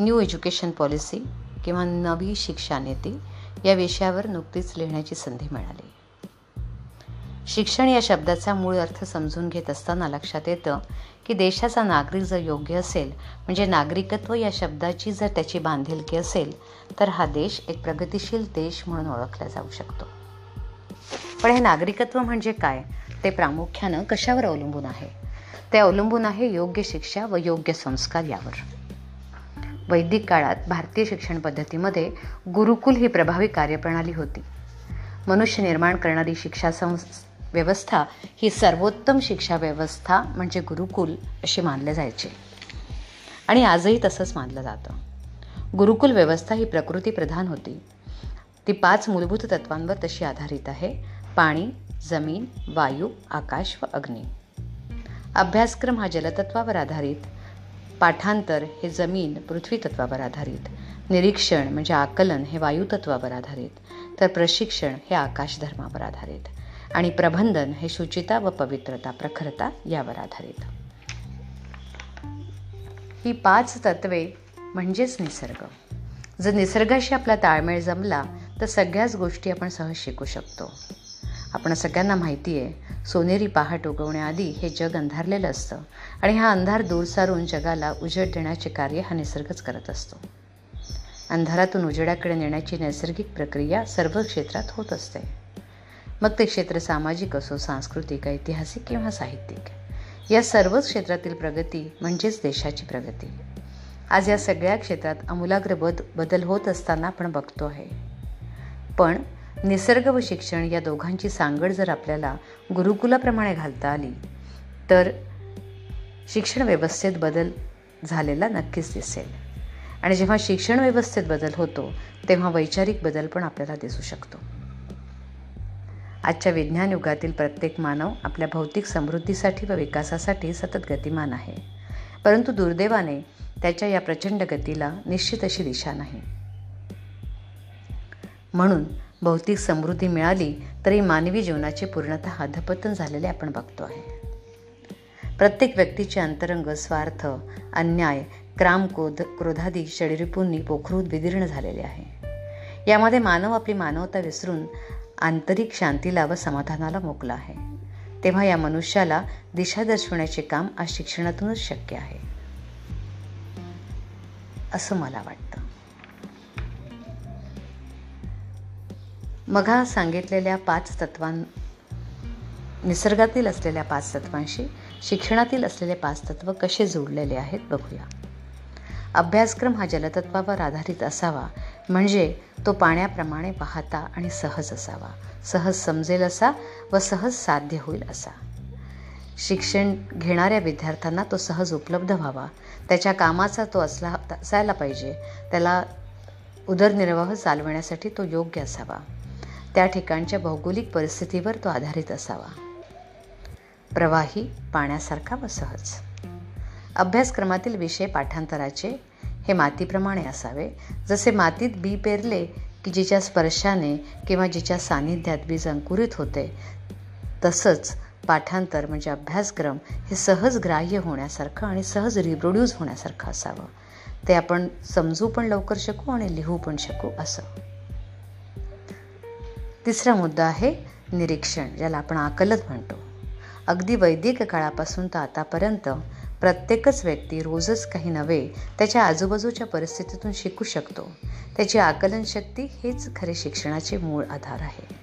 New education policy किंवा नवी शिक्षा नीती या विषयावर नुकतीच लिहिण्याची संधी मिळाली. शिक्षण या शब्दाचा मूळ अर्थ समजून घेत असताना लक्षात येतं की देशाचा नागरिक जर योग्य असेल म्हणजे नागरिकत्व या शब्दाची जर त्याची बांधिलकी असेल तर हा देश एक प्रगतिशील देश म्हणून ओळखला जाऊ शकतो. पण हे नागरिकत्व म्हणजे काय? ते प्रामुख्यानं कशावर अवलंबून आहे? ते अवलंबून आहे योग्य शिक्षा व योग्य संस्कार यावर. वैदिक काळात भारतीय शिक्षण पद्धतीमध्ये गुरुकुल ही प्रभावी कार्यप्रणाली होती. मनुष्य निर्माण करणारी शिक्षा संस व्यवस्था ही सर्वोत्तम शिक्षा व्यवस्था म्हणजे गुरुकुल अशी मानले जायचे. आणि आजही तसंच मानलं जातं. गुरुकुल व्यवस्था ही प्रकृती प्रधान होती. ती पाच मूलभूत तत्वांवर तशी आधारित आहे. पाणी जमीन वायू आकाश व अग्नी. अभ्यासक्रम हा जलतत्वावर आधारित पाठांतर हे जमीन पृथ्वी तत्वावर आधारित. निरीक्षण म्हणजे आकलन हे वायुतत्वावर आधारित. तर प्रशिक्षण हे आकाशधर्मावर आधारित. आणि प्रबंधन हे शुचिता व पवित्रता प्रखरता यावर आधारित. ही पाच तत्वे म्हणजेच निसर्ग. जर निसर्गाशी आपला ताळमेळ जमला तर सगळ्याच गोष्टी आपण सहज शिकू शकतो. आपण सगळ्यांना माहिती आहे सोनेरी पहाट उगवण्याआधी हे जग अंधारलेलं असतं आणि हा अंधार दूर सारून जगाला उजेड देण्याचे कार्य हा निसर्गच करत असतो. अंधारातून उजेडाकडे नेण्याची नैसर्गिक प्रक्रिया सर्व क्षेत्रात होत असते. मग ते क्षेत्र सामाजिक असो सांस्कृतिक ऐतिहासिक किंवा साहित्यिक. या सर्वच क्षेत्रातील प्रगती म्हणजेच देशाची प्रगती. आज या सगळ्या क्षेत्रात आमूलाग्र बद बदल होत असताना आपण बघतो आहे. पण निसर्ग व शिक्षण या दोघांची सांगड जर आपल्याला गुरुकुलाप्रमाणे घालता आली तर शिक्षण व्यवस्थेत बदल झालेला नक्कीच दिसेल. आणि जेव्हा शिक्षण व्यवस्थेत बदल होतो तेव्हा वैचारिक बदल पण आपल्याला दिसू शकतो. आजच्या विज्ञान युगातील प्रत्येक मानव आपल्या भौतिक समृद्धीसाठी व विकासासाठी सतत गतिमान आहे. परंतु दुर्दैवाने त्याच्या या प्रचंड गतीला निश्चित अशी दिशा नाही. म्हणून भौतिक समृद्धी मिळाली तरी मानवी जीवनाचे पूर्णतः अधपतन झालेले आपण बघतो आहे. प्रत्येक व्यक्तीचे अंतरंग स्वार्थ अन्याय क्राम क्रोध क्रोधादी षडरिपूंनी पोखरून विदीर्ण झालेले आहे. यामध्ये मानव आपली मानवता विसरून आंतरिक शांतीला व समाधानाला मोकला आहे. तेव्हा या मनुष्याला दिशा दर्शवण्याचे काम आज शिक्षणातूनच शक्य आहे. असं मला वाटतं. मघा सांगितलेल्या पाच तत्वां निसर्गातील असलेल्या पाच तत्वांशी शिक्षणातील असलेले पाच तत्व कसे जोडलेले आहेत बघूया. अभ्यासक्रम हा जलतत्वावर आधारित असावा म्हणजे तो पाण्याप्रमाणे वाहता आणि सहज असावा. सहज समजेल असा व सहज साध्य होईल असा. शिक्षण घेणाऱ्या विद्यार्थ्यांना तो सहज उपलब्ध व्हावा. त्याच्या कामाचा तो असला असायला पाहिजे. त्याला उदरनिर्वाह चालवण्यासाठी तो योग्य असावा. त्या ठिकाणच्या भौगोलिक परिस्थितीवर तो आधारित असावा. प्रवाही पाण्यासारखा व सहज. अभ्यासक्रमातील विषय पाठांतराचे हे मातीप्रमाणे असावे. जसे मातीत बी पेरले की जिच्या स्पर्शाने किंवा जिच्या सानिध्यात बीज अंकुरित होते तसंच पाठांतर म्हणजे अभ्यासक्रम हे सहज ग्राह्य होण्यासारखं आणि सहज रिप्रोड्यूस होण्यासारखं असावं. ते आपण समजू पण लवकर शकू आणि लिहू पण शकू असं. तिसरा मुद्दा आहे निरीक्षण ज्याला आपण आकलन म्हणतो. अगदी वैदिक काळापासून तर आतापर्यंत प्रत्येकच व्यक्ती रोजच काही नवे त्याच्या आजूबाजूच्या परिस्थितीतून शिकू शकतो. त्याची आकलनशक्ती हेच खरे शिक्षणाचे मूळ आधार आहे.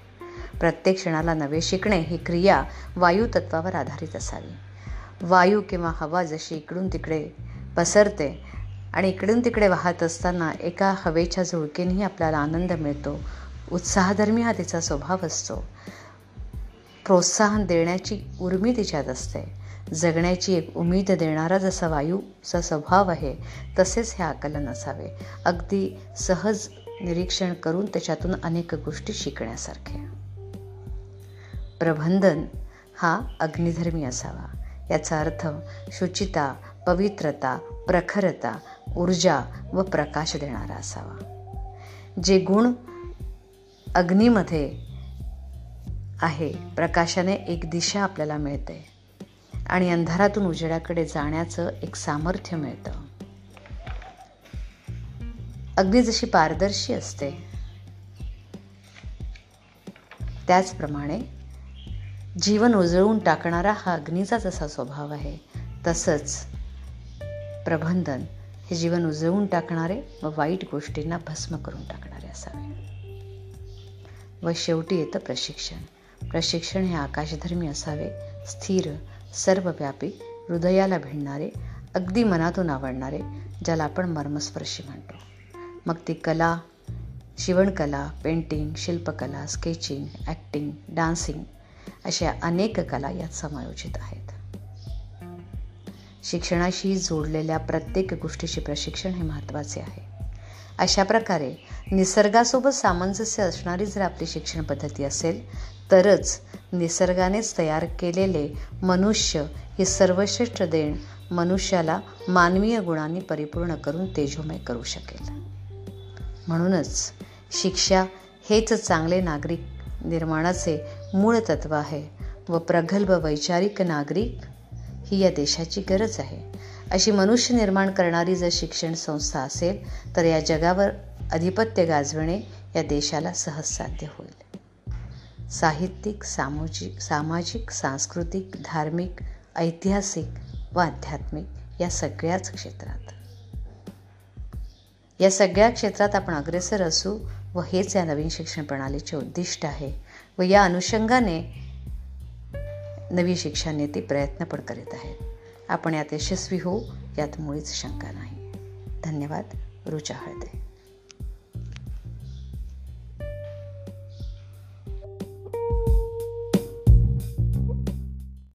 प्रत्येक क्षणाला नवे शिकणे ही क्रिया वायू तत्वावर आधारित असावी. वायू किंवा हवा जशी इकडून तिकडे पसरते आणि इकडून तिकडे वाहत असताना एका हवेच्या झुळकेनेही आपल्याला आनंद मिळतो उत्साहधर्मी हा तिचा स्वभाव असतो. प्रोत्साहन देण्याची उर्मी तिच्यात असते. जगण्याची एक उमेद देणारा जसा वायूचा स्वभाव आहे तसेच हे आकलन असावे. अगदी सहज निरीक्षण करून त्याच्यातून अनेक गोष्टी शिकण्यासारख्या प्रबंधन हा अग्निधर्मी असावा. याचा अर्थ शुचिता पवित्रता प्रखरता ऊर्जा व प्रकाश देणारा असावा. जे गुण अग्नीमध्ये आहे. प्रकाशाने एक दिशा आपल्याला मिळते आणि अंधारातून उजेडाकडे जाण्याचं एक सामर्थ्य मिळतं. अग्नी जशी पारदर्शी असते त्याचप्रमाणे जीवन उजळून टाकणारा हा अग्नीचा जसा स्वभाव आहे तसंच प्रबंधन हे जीवन उजळून टाकणारे व वाईट गोष्टींना भस्म करून टाकणारे असावे. व शेवटी येतं प्रशिक्षण. प्रशिक्षण हे आकाशधर्मी असावे स्थिर सर्वव्यापी हृदयाला भिडणारे अगदी मनातून आवडणारे ज्याला आपण मर्मस्पर्शी म्हणतो. मग ती कला शिवणकला पेंटिंग शिल्पकला स्केचिंग ॲक्टिंग डान्सिंग अशा अनेक कला यात समायोजित आहेत. शिक्षणाशी जोडलेल्या प्रत्येक गोष्टीचे प्रशिक्षण हे महत्त्वाचे आहे. अशा प्रकारे निसर्गासोबत सामंजस्य असणारी जर आपली शिक्षण पद्धती असेल तरच निसर्गानेच तयार केलेले मनुष्य ही सर्वश्रेष्ठ देण मनुष्याला मानवीय गुणांनी परिपूर्ण करून तेजोमय करू शकेल. म्हणूनच शिक्षा हेच चांगले नागरिक निर्माणाचे मूळ तत्व आहे व प्रगल्भ वैचारिक नागरिक ही या देशाची गरज आहे. अशी मनुष्य निर्माण करणारी जर शिक्षण संस्था असेल तर या जगावर अधिपत्य गाजविणे या देशाला सहज साध्य होईल. साहित्यिक सामाजिक सामाजिक सांस्कृतिक धार्मिक ऐतिहासिक व आध्यात्मिक या सगळ्याच क्षेत्रात. या सगळ्या क्षेत्रात आपण अग्रेसर असू व हेच या नवीन शिक्षण प्रणालीचे उद्दिष्ट आहे व या अनुषंगाने नवी शिक्षण नीती प्रयत्न पण करीत आहेत आपण यात यशस्वी होऊ यात मुळीच शंका नाही. धन्यवाद. रुचा हळदे.